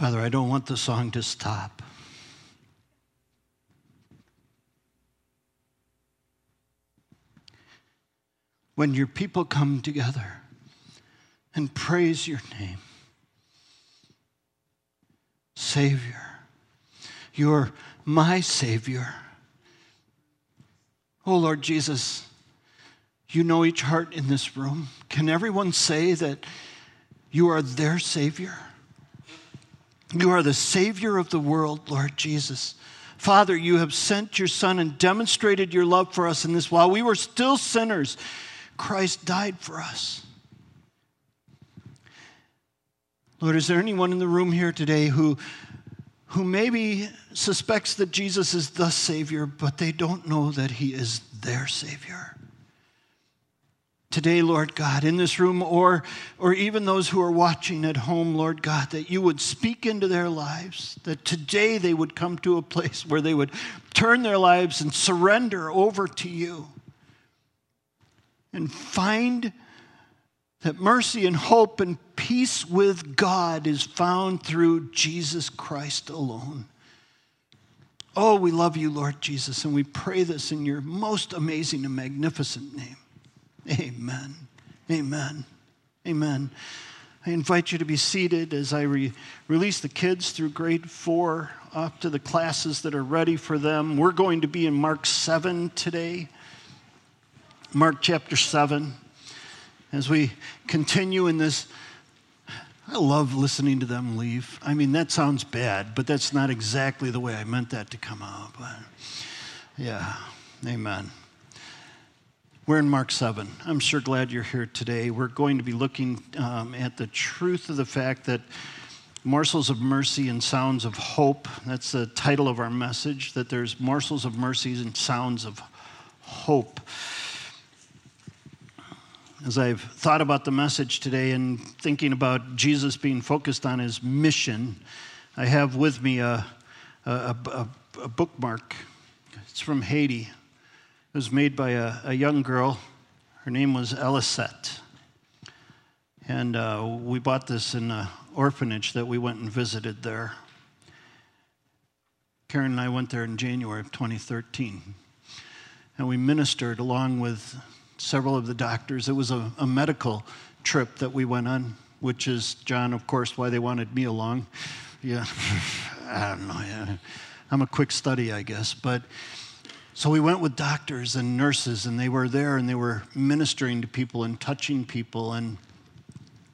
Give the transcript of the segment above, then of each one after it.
Father, I don't want the song to stop. When your people come together and praise your name, Savior, you're my Savior. Oh, Lord Jesus, you know each heart in this room. Can everyone say that you are their Savior? You are the Savior of the world, Lord Jesus. Father, you have sent your Son and demonstrated your love for us in this. While we were still sinners, Christ died for us. Lord, is there anyone in the room here today who, who maybe suspects that Jesus is the Savior, but they don't know that He is their Savior? Today, Lord God, in this room, or, or even those who are watching at home, Lord God, that you would speak into their lives, that today they would come to a place where they would turn their lives and surrender over to you and find that mercy and hope and peace with God is found through Jesus Christ alone. Oh, we love you, Lord Jesus, and we pray this in your most amazing and magnificent name. Amen. Amen. Amen. I invite you to be seated as I re- release the kids through grade four up to the classes that are ready for them. We're going to be in Mark 7 today. Mark chapter 7 as we continue in this. I love listening to them leave. I mean, that sounds bad, but that's not exactly the way I meant that to come out. But yeah, amen. We're in Mark 7. I'm sure glad you're here today. We're going to be looking um, at the truth of the fact that morsels of mercy and sounds of hope, that's the title of our message, that there's morsels of mercies and sounds of hope as I've thought about the message today and thinking about Jesus being focused on his mission, I have with me a, a, a, a bookmark. It's from Haiti. It was made by a, a young girl. Her name was Elisette. And uh, we bought this in an orphanage that we went and visited there. Karen and I went there in January of 2013. And we ministered along with several of the doctors. It was a, a medical trip that we went on, which is, John, of course, why they wanted me along. Yeah, I don't know. Yeah. I'm a quick study, I guess. But so we went with doctors and nurses, and they were there and they were ministering to people and touching people. And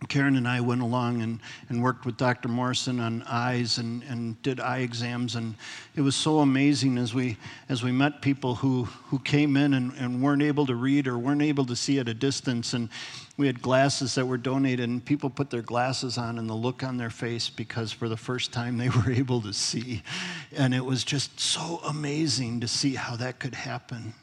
Karen and I went along and, and worked with Dr. Morrison on eyes and, and did eye exams. And it was so amazing as we, as we met people who, who came in and, and weren't able to read or weren't able to see at a distance. And we had glasses that were donated, and people put their glasses on and the look on their face because for the first time they were able to see. And it was just so amazing to see how that could happen.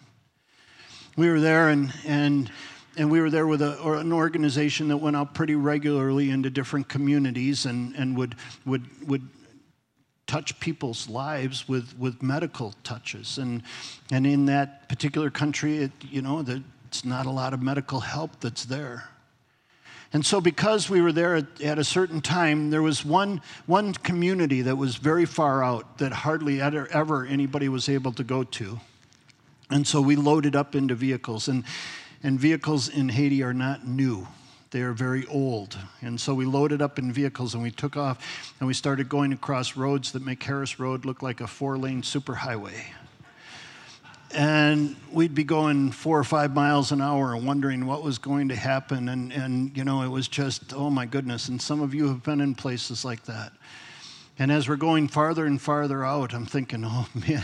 We were there, and, and and we were there with a, or an organization that went out pretty regularly into different communities and, and would, would, would touch people's lives with, with medical touches. And, and in that particular country, it, you know, it's not a lot of medical help that's there. And so, because we were there at, at, a certain time, there was one, one community that was very far out that hardly ever, ever anybody was able to go to. And so we loaded up into vehicles. And, and vehicles in Haiti are not new. They are very old. And so we loaded up in vehicles and we took off and we started going across roads that make Harris Road look like a four lane superhighway. And we'd be going four or five miles an hour and wondering what was going to happen. And, and, you know, it was just, oh my goodness. And some of you have been in places like that. And as we're going farther and farther out, I'm thinking, oh man,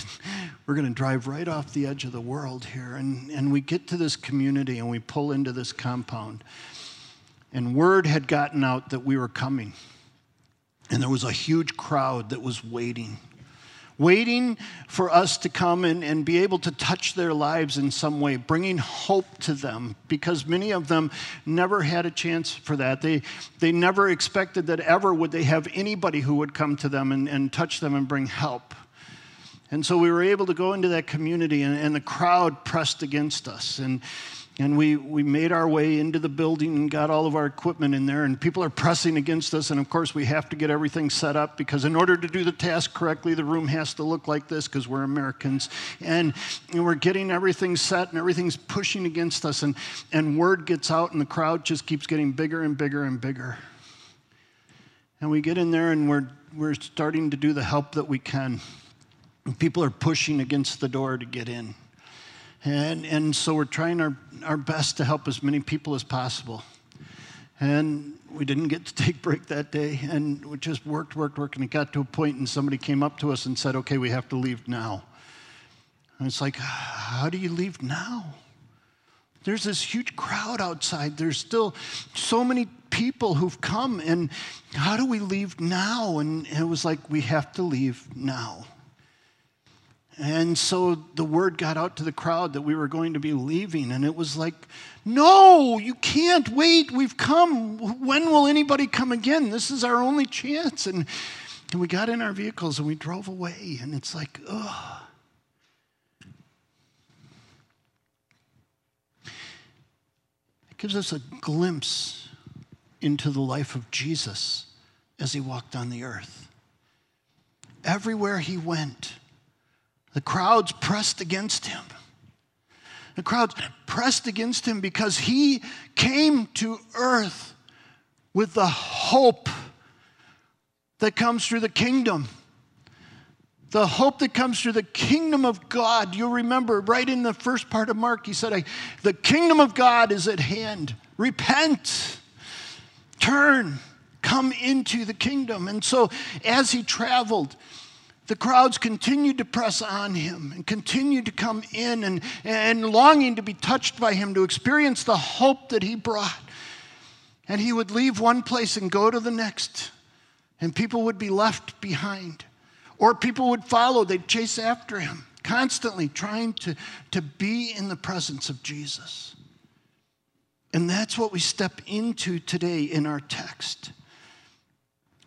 we're going to drive right off the edge of the world here. And, and we get to this community and we pull into this compound. And word had gotten out that we were coming. And there was a huge crowd that was waiting waiting for us to come and, and be able to touch their lives in some way, bringing hope to them, because many of them never had a chance for that. They, they never expected that ever would they have anybody who would come to them and, and touch them and bring help. And so we were able to go into that community, and, and the crowd pressed against us. And, and we, we made our way into the building and got all of our equipment in there, and people are pressing against us. And of course, we have to get everything set up because, in order to do the task correctly, the room has to look like this because we're Americans. And, and we're getting everything set, and everything's pushing against us. And, and word gets out, and the crowd just keeps getting bigger and bigger and bigger. And we get in there, and we're, we're starting to do the help that we can. People are pushing against the door to get in. And, and so we're trying our, our best to help as many people as possible. And we didn't get to take break that day, and we just worked, worked, worked, and it got to a point, and somebody came up to us and said, "Okay, we have to leave now." And it's like, how do you leave now? There's this huge crowd outside. There's still so many people who've come, and how do we leave now? And it was like, we have to leave now. And so the word got out to the crowd that we were going to be leaving, and it was like, no, you can't wait. We've come. When will anybody come again? This is our only chance. And, and we got in our vehicles and we drove away, and it's like, ugh. It gives us a glimpse into the life of Jesus as he walked on the earth. Everywhere he went, the crowds pressed against him. The crowds pressed against him because he came to earth with the hope that comes through the kingdom. The hope that comes through the kingdom of God. You'll remember right in the first part of Mark, he said, The kingdom of God is at hand. Repent, turn, come into the kingdom. And so as he traveled, the crowds continued to press on him and continued to come in and, and longing to be touched by him, to experience the hope that he brought. And he would leave one place and go to the next, and people would be left behind. Or people would follow, they'd chase after him, constantly trying to, to be in the presence of Jesus. And that's what we step into today in our text.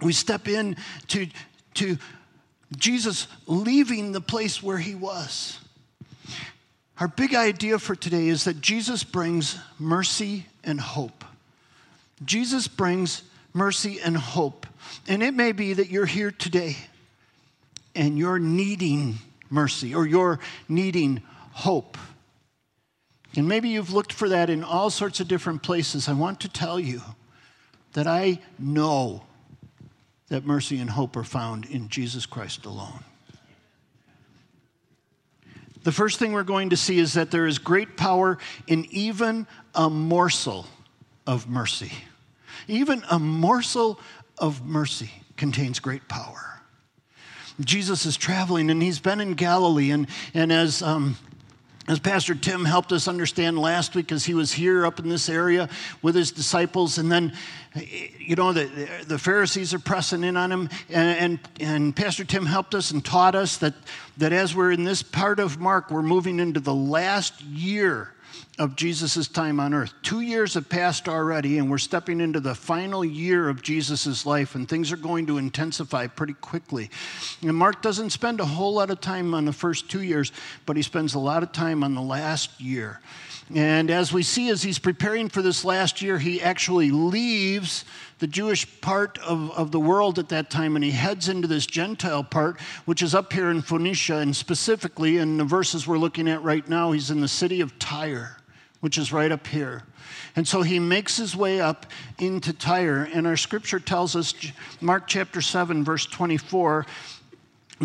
We step in to, to Jesus leaving the place where he was. Our big idea for today is that Jesus brings mercy and hope. Jesus brings mercy and hope. And it may be that you're here today and you're needing mercy or you're needing hope. And maybe you've looked for that in all sorts of different places. I want to tell you that I know that mercy and hope are found in Jesus Christ alone. The first thing we're going to see is that there is great power in even a morsel of mercy. Even a morsel of mercy contains great power. Jesus is traveling and he's been in Galilee, and, and as um, as Pastor Tim helped us understand last week, as he was here up in this area with his disciples, and then, you know, the, the Pharisees are pressing in on him, and, and, and Pastor Tim helped us and taught us that, that as we're in this part of Mark, we're moving into the last year of Jesus' time on earth. Two years have passed already, and we're stepping into the final year of Jesus' life, and things are going to intensify pretty quickly. And Mark doesn't spend a whole lot of time on the first two years, but he spends a lot of time on the last year. And as we see, as he's preparing for this last year, he actually leaves the Jewish part of, of the world at that time and he heads into this Gentile part, which is up here in Phoenicia. And specifically, in the verses we're looking at right now, he's in the city of Tyre which is right up here. And so he makes his way up into Tyre. And our scripture tells us, Mark chapter 7, verse 24,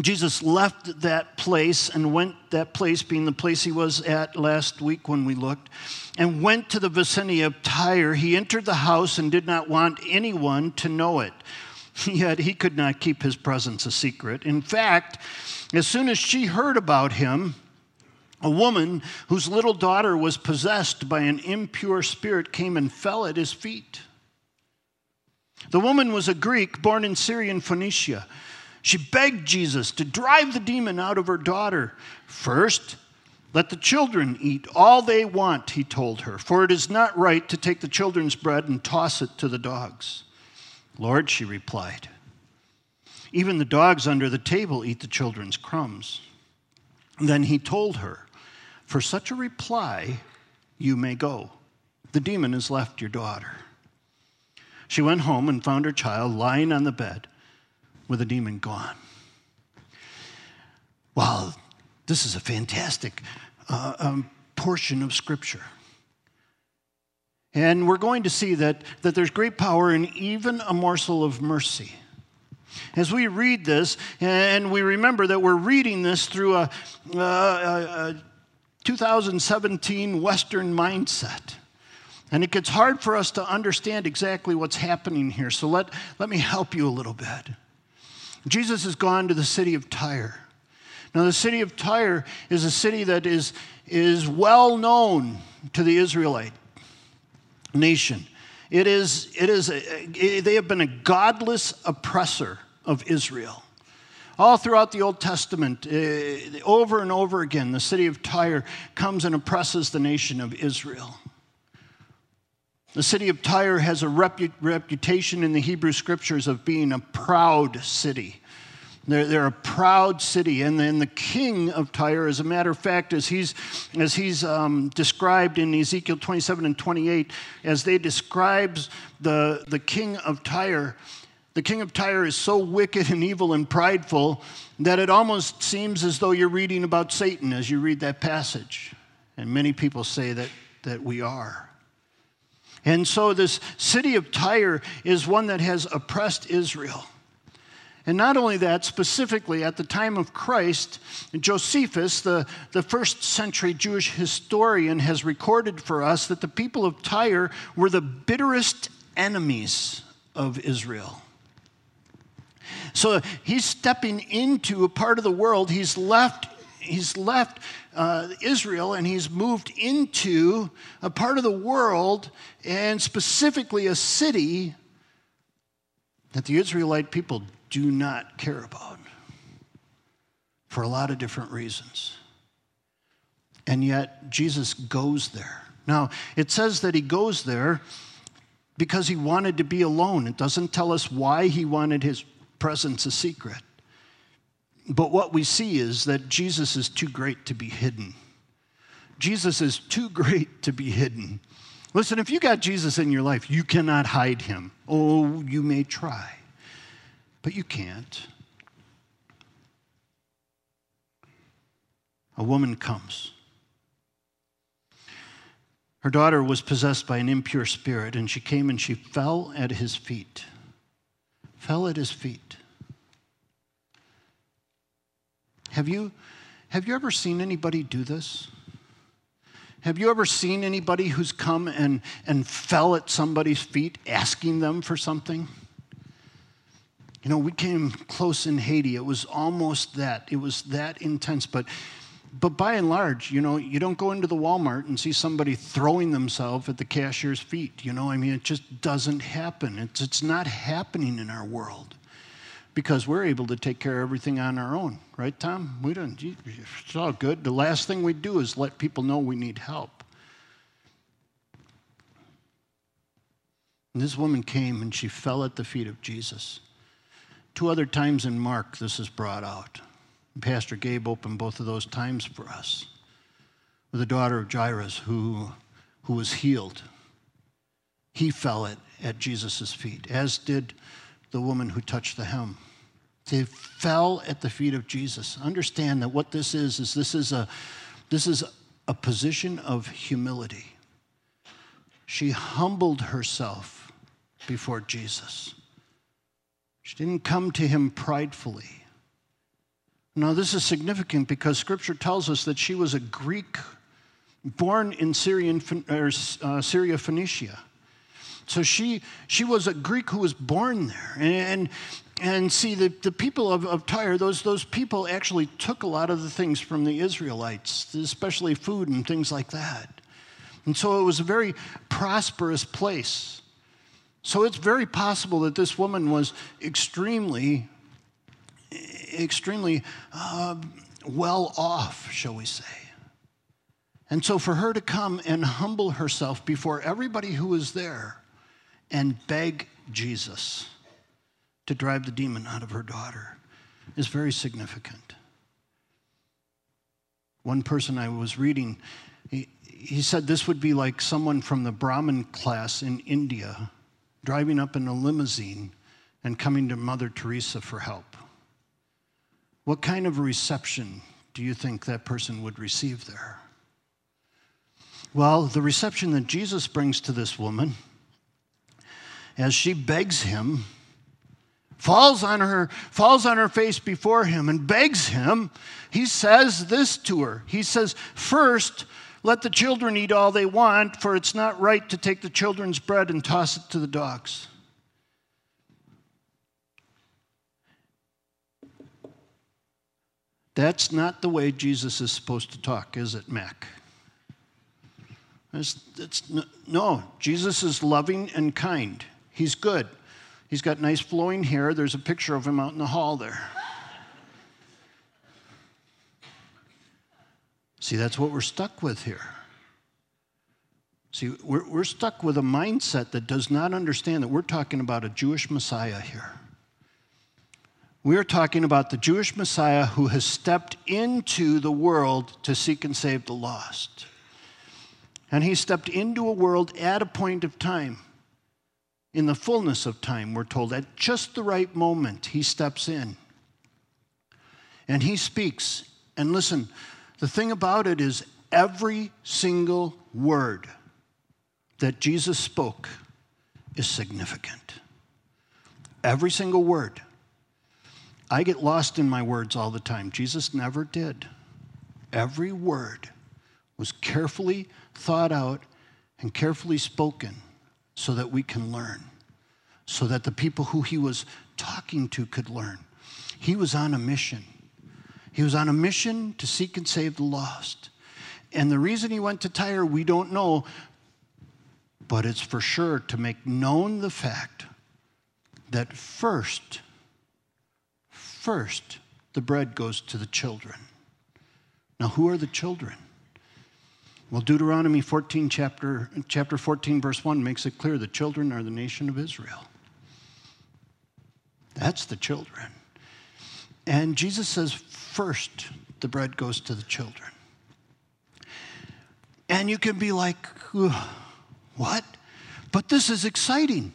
Jesus left that place and went, that place being the place he was at last week when we looked, and went to the vicinity of Tyre. He entered the house and did not want anyone to know it. Yet he could not keep his presence a secret. In fact, as soon as she heard about him, a woman whose little daughter was possessed by an impure spirit came and fell at his feet. The woman was a Greek born in Syrian Phoenicia. She begged Jesus to drive the demon out of her daughter. First, let the children eat all they want, he told her, for it is not right to take the children's bread and toss it to the dogs. Lord, she replied, even the dogs under the table eat the children's crumbs. Then he told her, For such a reply, you may go. The demon has left your daughter. She went home and found her child lying on the bed with the demon gone. Wow, this is a fantastic uh, um, portion of Scripture. And we're going to see that, that there's great power in even a morsel of mercy. As we read this, and we remember that we're reading this through a, a, a 2017 Western mindset. And it gets hard for us to understand exactly what's happening here. So let, let me help you a little bit. Jesus has gone to the city of Tyre. Now, the city of Tyre is a city that is, is well known to the Israelite nation. It is, it is a, they have been a godless oppressor of Israel. All throughout the Old Testament, uh, over and over again, the city of Tyre comes and oppresses the nation of Israel. The city of Tyre has a repu- reputation in the Hebrew scriptures of being a proud city. They're, they're a proud city. And then the king of Tyre, as a matter of fact, as he's, as he's um, described in Ezekiel 27 and 28, as they describes the, the king of Tyre, the king of Tyre is so wicked and evil and prideful that it almost seems as though you're reading about Satan as you read that passage. And many people say that, that we are. And so this city of Tyre is one that has oppressed Israel. And not only that, specifically at the time of Christ, Josephus, the, the first century Jewish historian, has recorded for us that the people of Tyre were the bitterest enemies of Israel. So he's stepping into a part of the world. He's left, he's left uh, Israel and he's moved into a part of the world, and specifically a city that the Israelite people do not care about for a lot of different reasons. And yet, Jesus goes there. Now, it says that he goes there because he wanted to be alone. It doesn't tell us why he wanted his presence a secret. But what we see is that Jesus is too great to be hidden. Jesus is too great to be hidden. Listen, if you got Jesus in your life, you cannot hide him. Oh, you may try, but you can't. A woman comes. Her daughter was possessed by an impure spirit, and she came and she fell at his feet. Fell at his feet. Have you, have you ever seen anybody do this? Have you ever seen anybody who's come and, and fell at somebody's feet asking them for something? You know, we came close in Haiti. It was almost that. It was that intense. But, but by and large, you know, you don't go into the Walmart and see somebody throwing themselves at the cashier's feet. You know, I mean, it just doesn't happen. It's, it's not happening in our world because we're able to take care of everything on our own, right, Tom? We don't, it's all good. The last thing we do is let people know we need help. And this woman came and she fell at the feet of Jesus. Two other times in Mark, this is brought out. Pastor Gabe opened both of those times for us with the daughter of Jairus who, who was healed. He fell at, at Jesus' feet, as did the woman who touched the hem. They fell at the feet of Jesus. Understand that what this is is this is a this is a position of humility. She humbled herself before Jesus. She didn't come to him pridefully. Now, this is significant because scripture tells us that she was a Greek born in Syrian, or, uh, Syria, Phoenicia. So she, she was a Greek who was born there. And, and see, the, the people of, of Tyre, those, those people actually took a lot of the things from the Israelites, especially food and things like that. And so it was a very prosperous place. So it's very possible that this woman was extremely, extremely uh, well off, shall we say. And so for her to come and humble herself before everybody who was there and beg Jesus to drive the demon out of her daughter is very significant. One person I was reading, he, he said this would be like someone from the Brahmin class in India driving up in a limousine and coming to Mother Teresa for help. What kind of reception do you think that person would receive there? Well, the reception that Jesus brings to this woman as she begs him falls on her falls on her face before him and begs him he says this to her. He says first let the children eat all they want for it's not right to take the children's bread and toss it to the dogs. That's not the way jesus is supposed to talk is it mac? It's, it's, no jesus is loving and kind he's good He's got nice flowing hair. There's a picture of him out in the hall there. See, that's what we're stuck with here. See, we're, we're stuck with a mindset that does not understand that we're talking about a Jewish Messiah here. We're talking about the Jewish Messiah who has stepped into the world to seek and save the lost. And he stepped into a world at a point of time in the fullness of time, we're told, at just the right moment, he steps in and he speaks. And listen, the thing about it is, every single word that Jesus spoke is significant. Every single word. I get lost in my words all the time. Jesus never did. Every word was carefully thought out and carefully spoken so that we can learn, so that the people who he was talking to could learn. He was on a mission. He was on a mission to seek and save the lost. And the reason he went to Tyre, we don't know, but it's for sure to make known the fact that first, first, the bread goes to the children. Now, who are the children? Well, Deuteronomy 14, chapter, chapter 14, verse 1 makes it clear the children are the nation of Israel. That's the children. And Jesus says, first, the bread goes to the children. And you can be like, what? But this is exciting.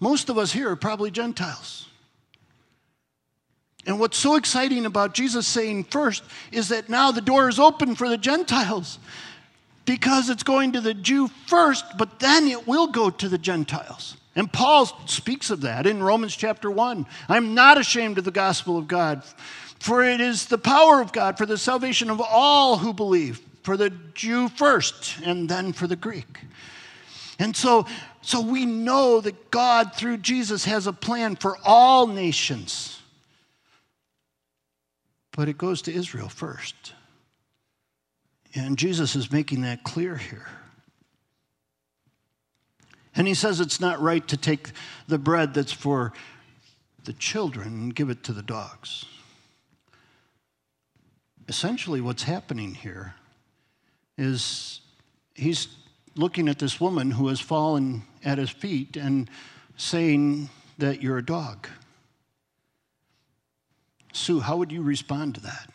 Most of us here are probably Gentiles. And what's so exciting about Jesus saying first is that now the door is open for the Gentiles because it's going to the Jew first, but then it will go to the Gentiles. And Paul speaks of that in Romans chapter 1. I'm not ashamed of the gospel of God, for it is the power of God for the salvation of all who believe, for the Jew first, and then for the Greek. And so, so we know that God, through Jesus, has a plan for all nations but it goes to Israel first. And Jesus is making that clear here. And he says it's not right to take the bread that's for the children and give it to the dogs. Essentially, what's happening here is he's looking at this woman who has fallen at his feet and saying that you're a dog. Sue, how would you respond to that?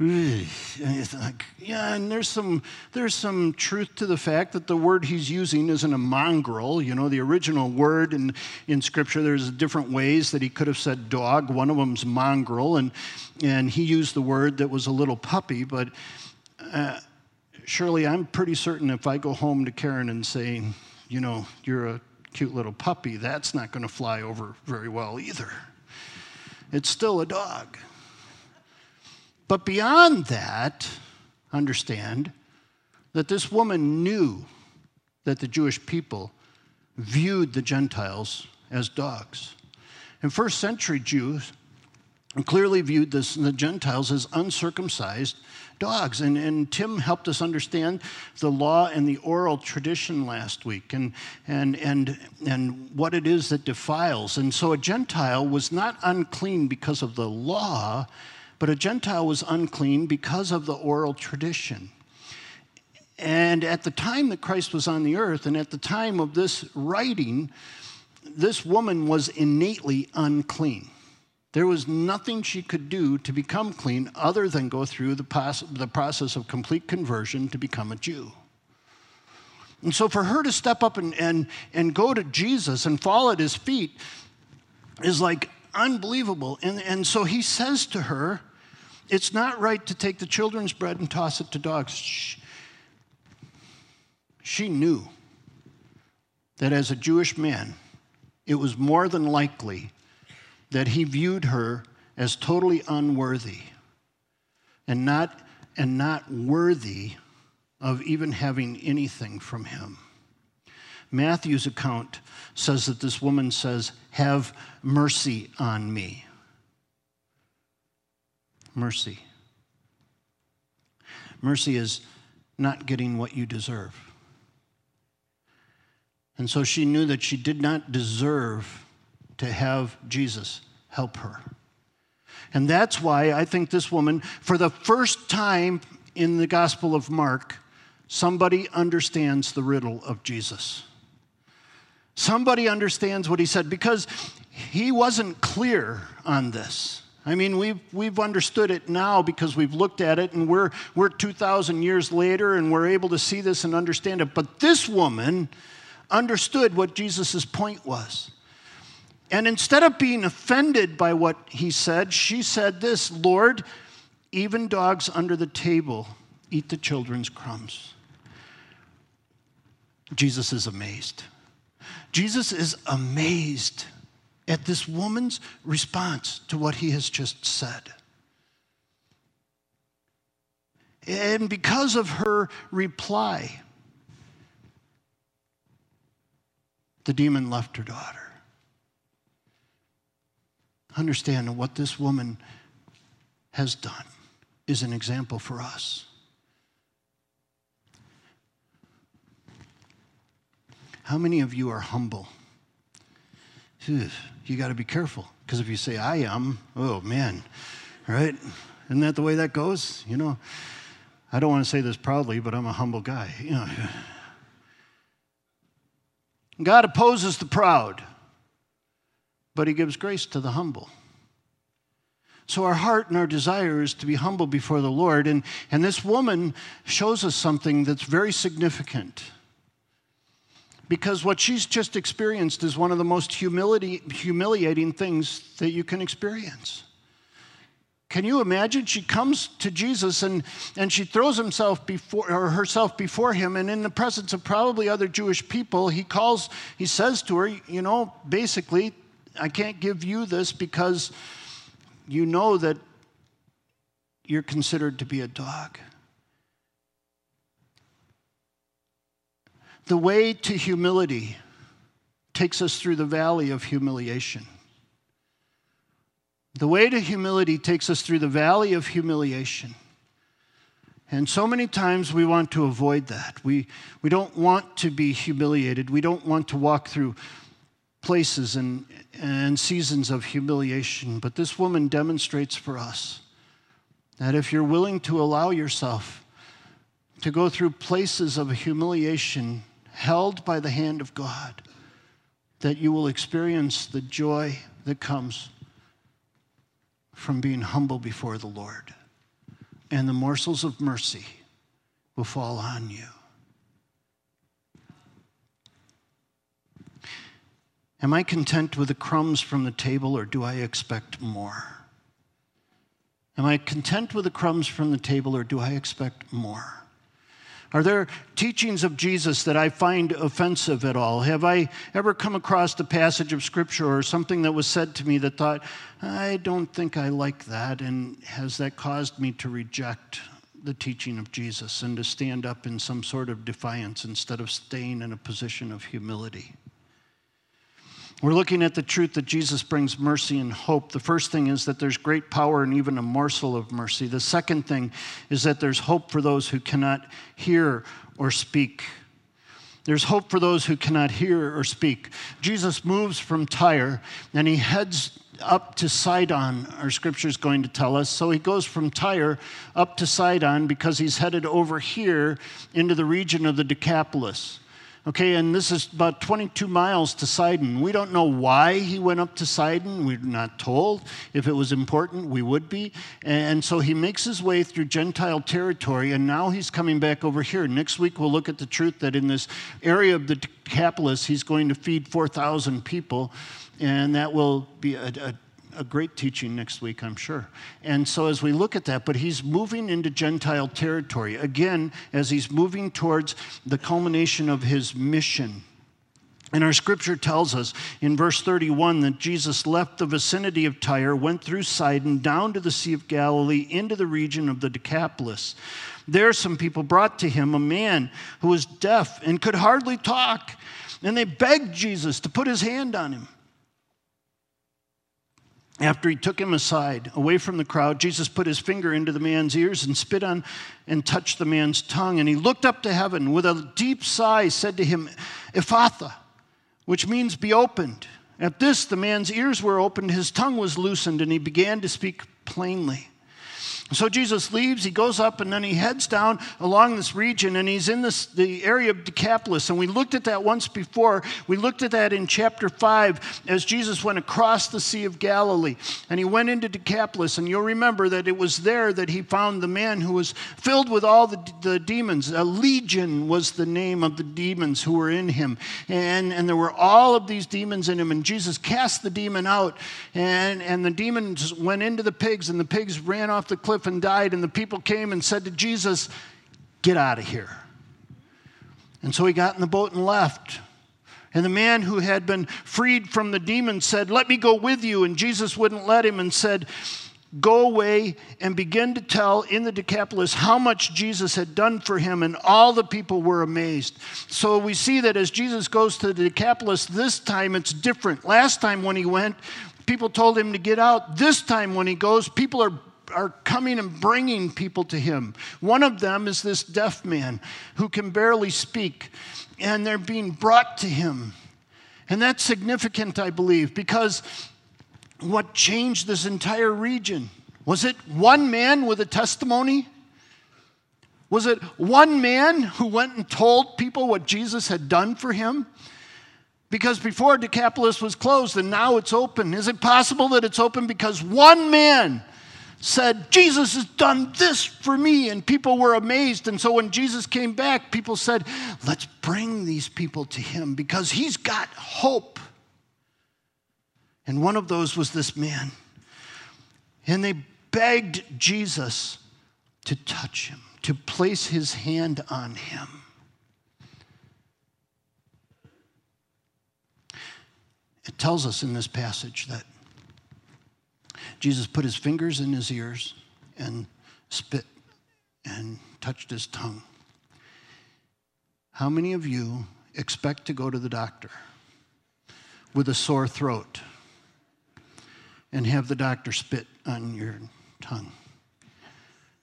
And like, yeah, and there's some there's some truth to the fact that the word he's using isn't a mongrel. You know, the original word in, in Scripture, there's different ways that he could have said dog. One of them's mongrel, and and he used the word that was a little puppy. But uh, surely, I'm pretty certain if I go home to Karen and say, you know, you're a cute little puppy, that's not going to fly over very well either it's still a dog. But beyond that, understand that this woman knew that the Jewish people viewed the Gentiles as dogs. And first century Jews clearly viewed this, the Gentiles as uncircumcised dogs. And, and Tim helped us understand the law and the oral tradition last week and, and, and, and what it is that defiles. And so a Gentile was not unclean because of the law, but a Gentile was unclean because of the oral tradition. And at the time that Christ was on the earth, and at the time of this writing, this woman was innately unclean. There was nothing she could do to become clean other than go through the, pos- the process of complete conversion to become a Jew. And so for her to step up and, and, and go to Jesus and fall at his feet is like unbelievable. And, and so he says to her, It's not right to take the children's bread and toss it to dogs. Shh. She knew that as a Jewish man, it was more than likely that he viewed her as totally unworthy and not, and not worthy of even having anything from him. Matthew's account says that this woman says, Have mercy on me. Mercy. Mercy is not getting what you deserve. And so she knew that she did not deserve to have Jesus help her. And that's why I think this woman, for the first time in the Gospel of Mark, somebody understands the riddle of Jesus. Somebody understands what he said because he wasn't clear on this. I mean, we've, we've understood it now because we've looked at it and we're, we're 2,000 years later and we're able to see this and understand it. But this woman understood what Jesus' point was. And instead of being offended by what he said, she said this Lord, even dogs under the table eat the children's crumbs. Jesus is amazed. Jesus is amazed at this woman's response to what he has just said. And because of her reply, the demon left her daughter. Understand what this woman has done is an example for us. How many of you are humble? You got to be careful because if you say, I am, oh man, right? Isn't that the way that goes? You know, I don't want to say this proudly, but I'm a humble guy. You know. God opposes the proud, but He gives grace to the humble. So, our heart and our desire is to be humble before the Lord. And, and this woman shows us something that's very significant because what she's just experienced is one of the most humility, humiliating things that you can experience. Can you imagine? She comes to Jesus and, and she throws himself before or herself before him, and in the presence of probably other Jewish people, he calls, he says to her, you know, basically, I can't give you this because you know that you're considered to be a dog. The way to humility takes us through the valley of humiliation. The way to humility takes us through the valley of humiliation. And so many times we want to avoid that. We, we don't want to be humiliated. We don't want to walk through places and, and seasons of humiliation. But this woman demonstrates for us that if you're willing to allow yourself to go through places of humiliation held by the hand of God, that you will experience the joy that comes from being humble before the Lord. And the morsels of mercy will fall on you. Am I content with the crumbs from the table or do I expect more? Am I content with the crumbs from the table or do I expect more? Are there teachings of Jesus that I find offensive at all? Have I ever come across a passage of scripture or something that was said to me that thought, I don't think I like that? And has that caused me to reject the teaching of Jesus and to stand up in some sort of defiance instead of staying in a position of humility? We're looking at the truth that Jesus brings mercy and hope. The first thing is that there's great power and even a morsel of mercy. The second thing is that there's hope for those who cannot hear or speak. There's hope for those who cannot hear or speak. Jesus moves from Tyre and he heads up to Sidon, our scripture is going to tell us. So he goes from Tyre up to Sidon because he's headed over here into the region of the Decapolis. Okay, and this is about 22 miles to Sidon. We don't know why he went up to Sidon. We're not told. If it was important, we would be. And so he makes his way through Gentile territory, and now he's coming back over here. Next week, we'll look at the truth that in this area of the Decapolis, he's going to feed 4,000 people, and that will be a, a a great teaching next week, I'm sure. And so as we look at that, but he's moving into Gentile territory. Again, as he's moving towards the culmination of his mission. And our scripture tells us in verse 31 that Jesus left the vicinity of Tyre, went through Sidon, down to the Sea of Galilee, into the region of the Decapolis. There, some people brought to him a man who was deaf and could hardly talk. And they begged Jesus to put his hand on him. After he took him aside, away from the crowd, Jesus put his finger into the man's ears and spit on and touched the man's tongue. And he looked up to heaven with a deep sigh, said to him, Ephphatha, which means be opened. At this, the man's ears were opened, his tongue was loosened, and he began to speak plainly. So Jesus leaves, he goes up, and then he heads down along this region, and he's in this, the area of Decapolis. And we looked at that once before. We looked at that in chapter 5 as Jesus went across the Sea of Galilee. And he went into Decapolis, and you'll remember that it was there that he found the man who was filled with all the, the demons. A legion was the name of the demons who were in him. And, and there were all of these demons in him, and Jesus cast the demon out, and, and the demons went into the pigs, and the pigs ran off the cliff and died, and the people came and said to Jesus, Get out of here. And so he got in the boat and left. And the man who had been freed from the demon said, Let me go with you. And Jesus wouldn't let him and said, Go away and begin to tell in the Decapolis how much Jesus had done for him, and all the people were amazed. So we see that as Jesus goes to the Decapolis, this time it's different. Last time when he went, people told him to get out. This time when he goes, people are are coming and bringing people to him. One of them is this deaf man who can barely speak, and they're being brought to him. And that's significant, I believe, because what changed this entire region? Was it one man with a testimony? Was it one man who went and told people what Jesus had done for him? Because before Decapolis was closed and now it's open. Is it possible that it's open because one man said, Jesus has done this for me. And people were amazed. And so when Jesus came back, people said, let's bring these people to him because he's got hope. And one of those was this man. And they begged Jesus to touch him, to place his hand on him. It tells us in this passage that Jesus put his fingers in his ears and spit and touched his tongue. How many of you expect to go to the doctor with a sore throat and have the doctor spit on your tongue?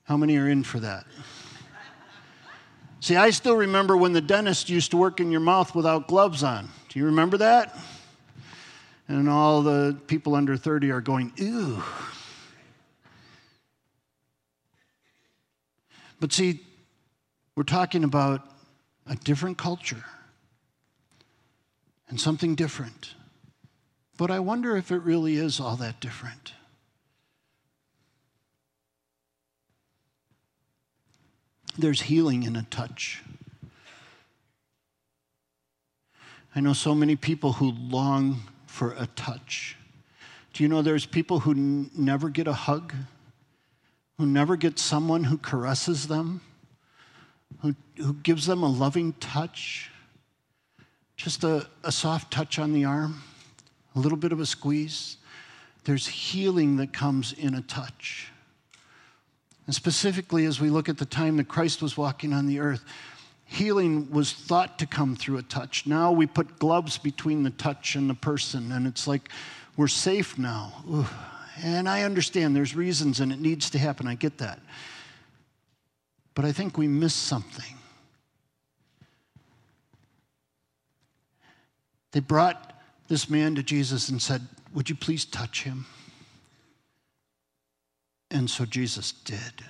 How many are in for that? See, I still remember when the dentist used to work in your mouth without gloves on. Do you remember that? And all the people under 30 are going, ew. But see, we're talking about a different culture and something different. But I wonder if it really is all that different. There's healing in a touch. I know so many people who long for a touch. Do you know there's people who n- never get a hug, who never get someone who caresses them, who, who gives them a loving touch, just a, a soft touch on the arm, a little bit of a squeeze? There's healing that comes in a touch. And specifically, as we look at the time that Christ was walking on the earth, healing was thought to come through a touch. Now we put gloves between the touch and the person, and it's like we're safe now. Ooh. And I understand there's reasons and it needs to happen. I get that. But I think we miss something. They brought this man to Jesus and said, Would you please touch him? And so Jesus did.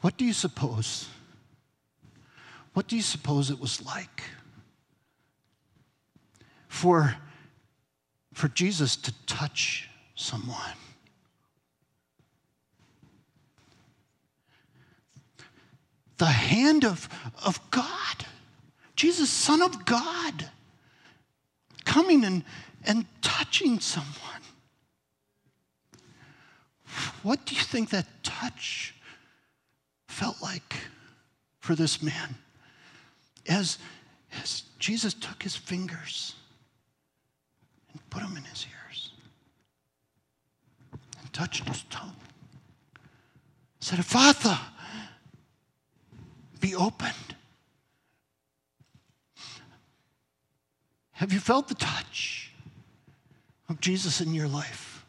What do you suppose What do you suppose it was like for, for Jesus to touch someone? The hand of, of God, Jesus, Son of God, coming and, and touching someone. What do you think that touch felt like for this man? As, as Jesus took his fingers and put them in his ears and touched his tongue, said, Ephphatha, be opened. Have you felt the touch of Jesus in your life?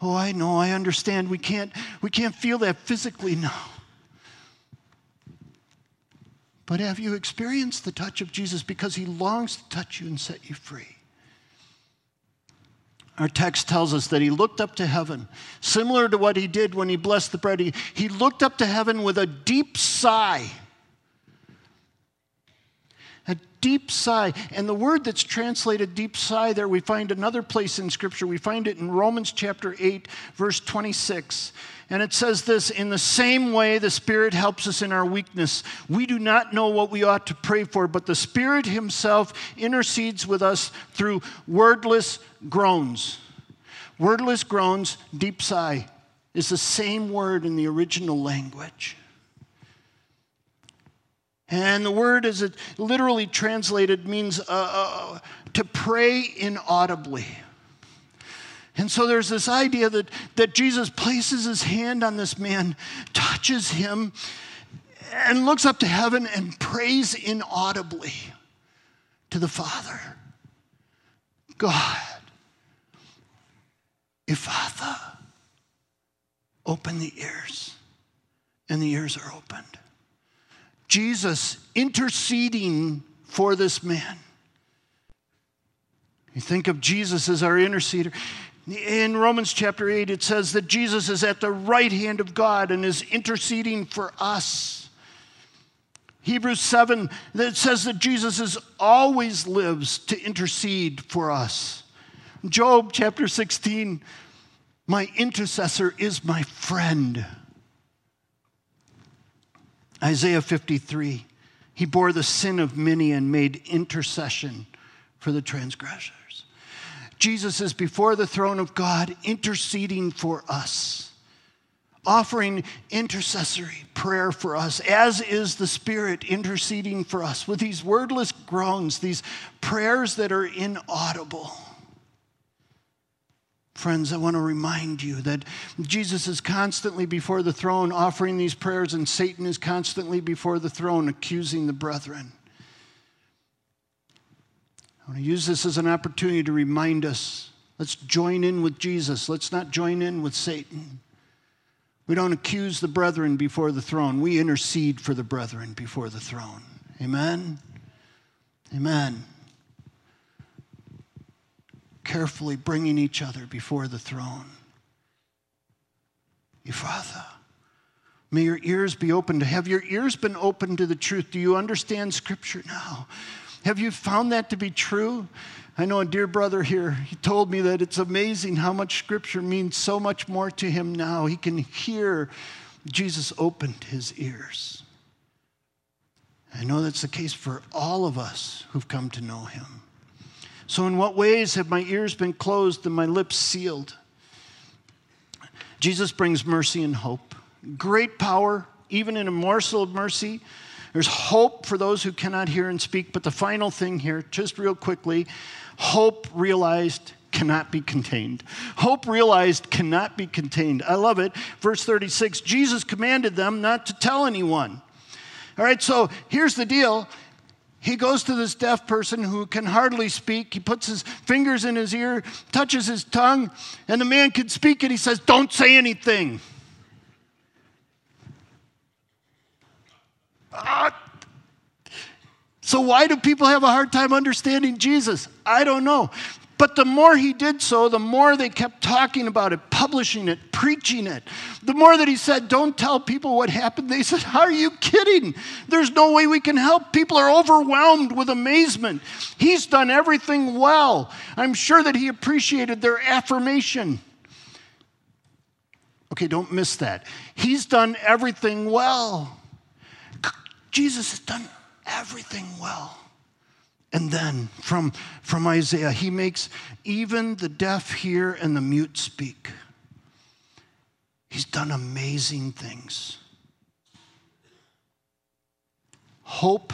Oh, I know, I understand. We can't, we can't feel that physically now. But have you experienced the touch of Jesus because he longs to touch you and set you free? Our text tells us that he looked up to heaven, similar to what he did when he blessed the bread. He, he looked up to heaven with a deep sigh a deep sigh. And the word that's translated deep sigh there, we find another place in Scripture. We find it in Romans chapter 8, verse 26. And it says this In the same way, the Spirit helps us in our weakness. We do not know what we ought to pray for, but the Spirit Himself intercedes with us through wordless groans. Wordless groans, deep sigh, is the same word in the original language. And the word, as it literally translated, means uh, uh, to pray inaudibly. And so there's this idea that, that Jesus places his hand on this man, touches him, and looks up to heaven and prays inaudibly to the Father God, Father, open the ears. And the ears are opened. Jesus interceding for this man. You think of Jesus as our interceder. In Romans chapter 8, it says that Jesus is at the right hand of God and is interceding for us. Hebrews 7, that says that Jesus is always lives to intercede for us. Job chapter 16, my intercessor is my friend. Isaiah 53, he bore the sin of many and made intercession for the transgressors. Jesus is before the throne of God interceding for us, offering intercessory prayer for us, as is the Spirit interceding for us with these wordless groans, these prayers that are inaudible. Friends, I want to remind you that Jesus is constantly before the throne offering these prayers, and Satan is constantly before the throne accusing the brethren. I want to use this as an opportunity to remind us let's join in with Jesus, let's not join in with Satan. We don't accuse the brethren before the throne, we intercede for the brethren before the throne. Amen? Amen carefully bringing each other before the throne. Father, may your ears be open to have your ears been open to the truth. Do you understand Scripture now? Have you found that to be true? I know a dear brother here, he told me that it's amazing how much Scripture means so much more to him now. He can hear Jesus opened his ears. I know that's the case for all of us who've come to know him. So, in what ways have my ears been closed and my lips sealed? Jesus brings mercy and hope. Great power, even in a morsel of mercy. There's hope for those who cannot hear and speak. But the final thing here, just real quickly hope realized cannot be contained. Hope realized cannot be contained. I love it. Verse 36 Jesus commanded them not to tell anyone. All right, so here's the deal he goes to this deaf person who can hardly speak. He puts his fingers in his ear, touches his tongue, and the man can speak and he says, Don't say anything. Uh, so, why do people have a hard time understanding Jesus? I don't know. But the more he did so, the more they kept talking about it, publishing it, preaching it. The more that he said, Don't tell people what happened, they said, Are you kidding? There's no way we can help. People are overwhelmed with amazement. He's done everything well. I'm sure that he appreciated their affirmation. Okay, don't miss that. He's done everything well. Jesus has done everything well. And then from, from Isaiah, he makes even the deaf hear and the mute speak. He's done amazing things. Hope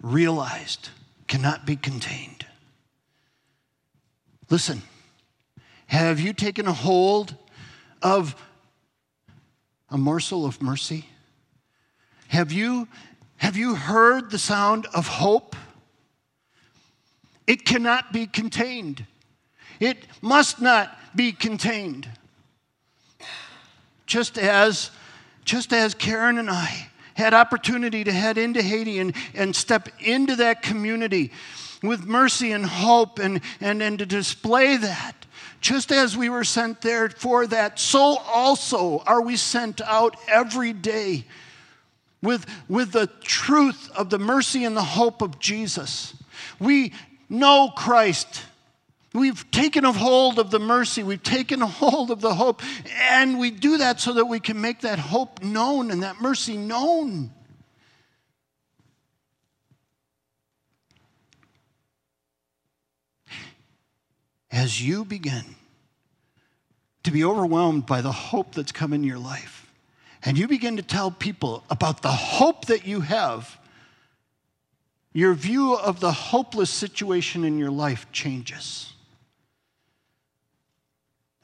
realized cannot be contained. Listen, have you taken a hold of a morsel of mercy? Have you, have you heard the sound of hope? It cannot be contained. It must not be contained. Just as, just as Karen and I had opportunity to head into Haiti and, and step into that community with mercy and hope and, and, and to display that, just as we were sent there for that, so also are we sent out every day with, with the truth of the mercy and the hope of Jesus. We know Christ. We've taken a hold of the mercy, we've taken a hold of the hope, and we do that so that we can make that hope known and that mercy known. As you begin to be overwhelmed by the hope that's come in your life, and you begin to tell people about the hope that you have, your view of the hopeless situation in your life changes.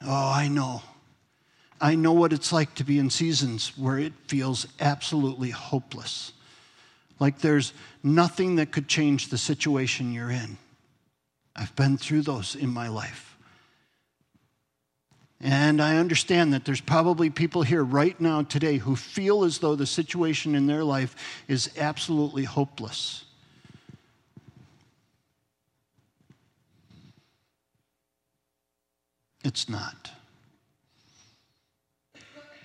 Oh, I know. I know what it's like to be in seasons where it feels absolutely hopeless. Like there's nothing that could change the situation you're in. I've been through those in my life. And I understand that there's probably people here right now today who feel as though the situation in their life is absolutely hopeless. It's not.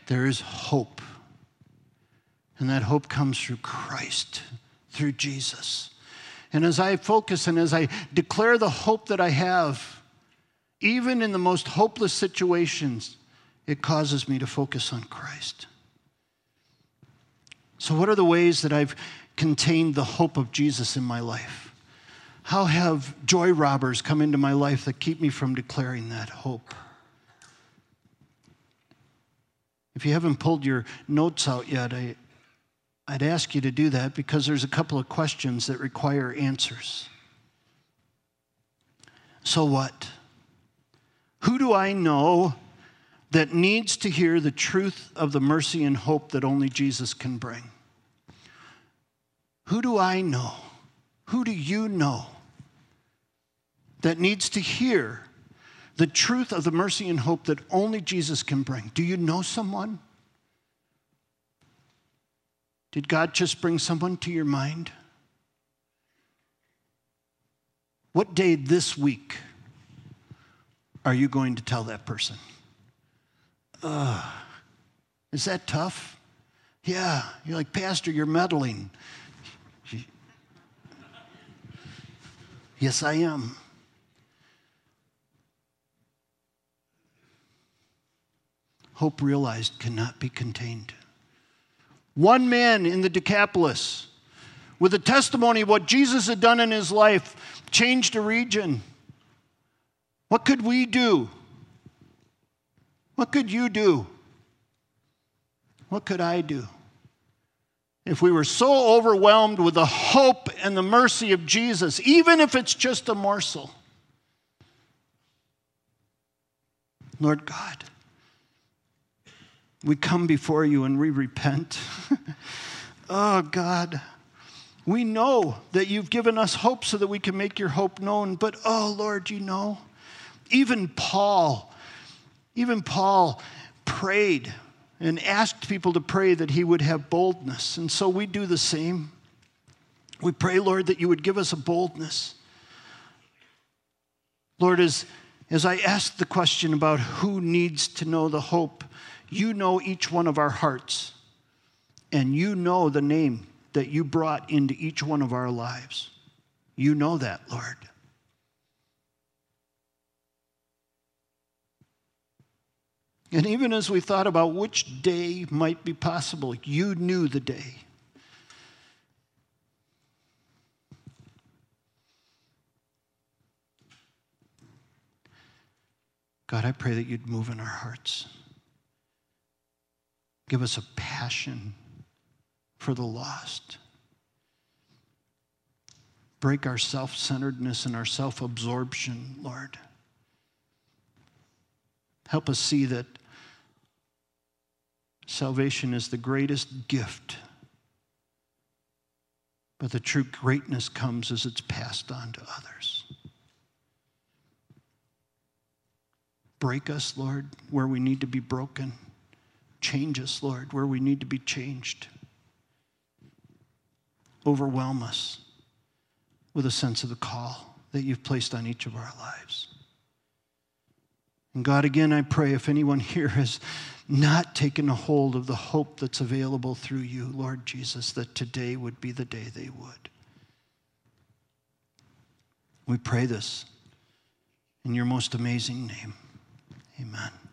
There is hope. And that hope comes through Christ, through Jesus. And as I focus and as I declare the hope that I have, even in the most hopeless situations, it causes me to focus on Christ. So, what are the ways that I've contained the hope of Jesus in my life? How have joy robbers come into my life that keep me from declaring that hope? If you haven't pulled your notes out yet, I, I'd ask you to do that because there's a couple of questions that require answers. So, what? Who do I know that needs to hear the truth of the mercy and hope that only Jesus can bring? Who do I know? Who do you know that needs to hear the truth of the mercy and hope that only Jesus can bring? Do you know someone? Did God just bring someone to your mind? What day this week are you going to tell that person? Uh, is that tough? Yeah. You're like, Pastor, you're meddling. Yes, I am. Hope realized cannot be contained. One man in the Decapolis, with a testimony of what Jesus had done in his life, changed a region. What could we do? What could you do? What could I do? If we were so overwhelmed with the hope and the mercy of Jesus, even if it's just a morsel. Lord God, we come before you and we repent. oh, God. We know that you've given us hope so that we can make your hope known, but oh, Lord, you know even Paul, even Paul prayed and asked people to pray that he would have boldness. And so we do the same. We pray, Lord, that you would give us a boldness. Lord, as, as I ask the question about who needs to know the hope, you know each one of our hearts, and you know the name that you brought into each one of our lives. You know that, Lord. And even as we thought about which day might be possible, you knew the day. God, I pray that you'd move in our hearts. Give us a passion for the lost. Break our self centeredness and our self absorption, Lord. Help us see that salvation is the greatest gift, but the true greatness comes as it's passed on to others. Break us, Lord, where we need to be broken. Change us, Lord, where we need to be changed. Overwhelm us with a sense of the call that you've placed on each of our lives. And God, again, I pray if anyone here has not taken a hold of the hope that's available through you, Lord Jesus, that today would be the day they would. We pray this in your most amazing name. Amen.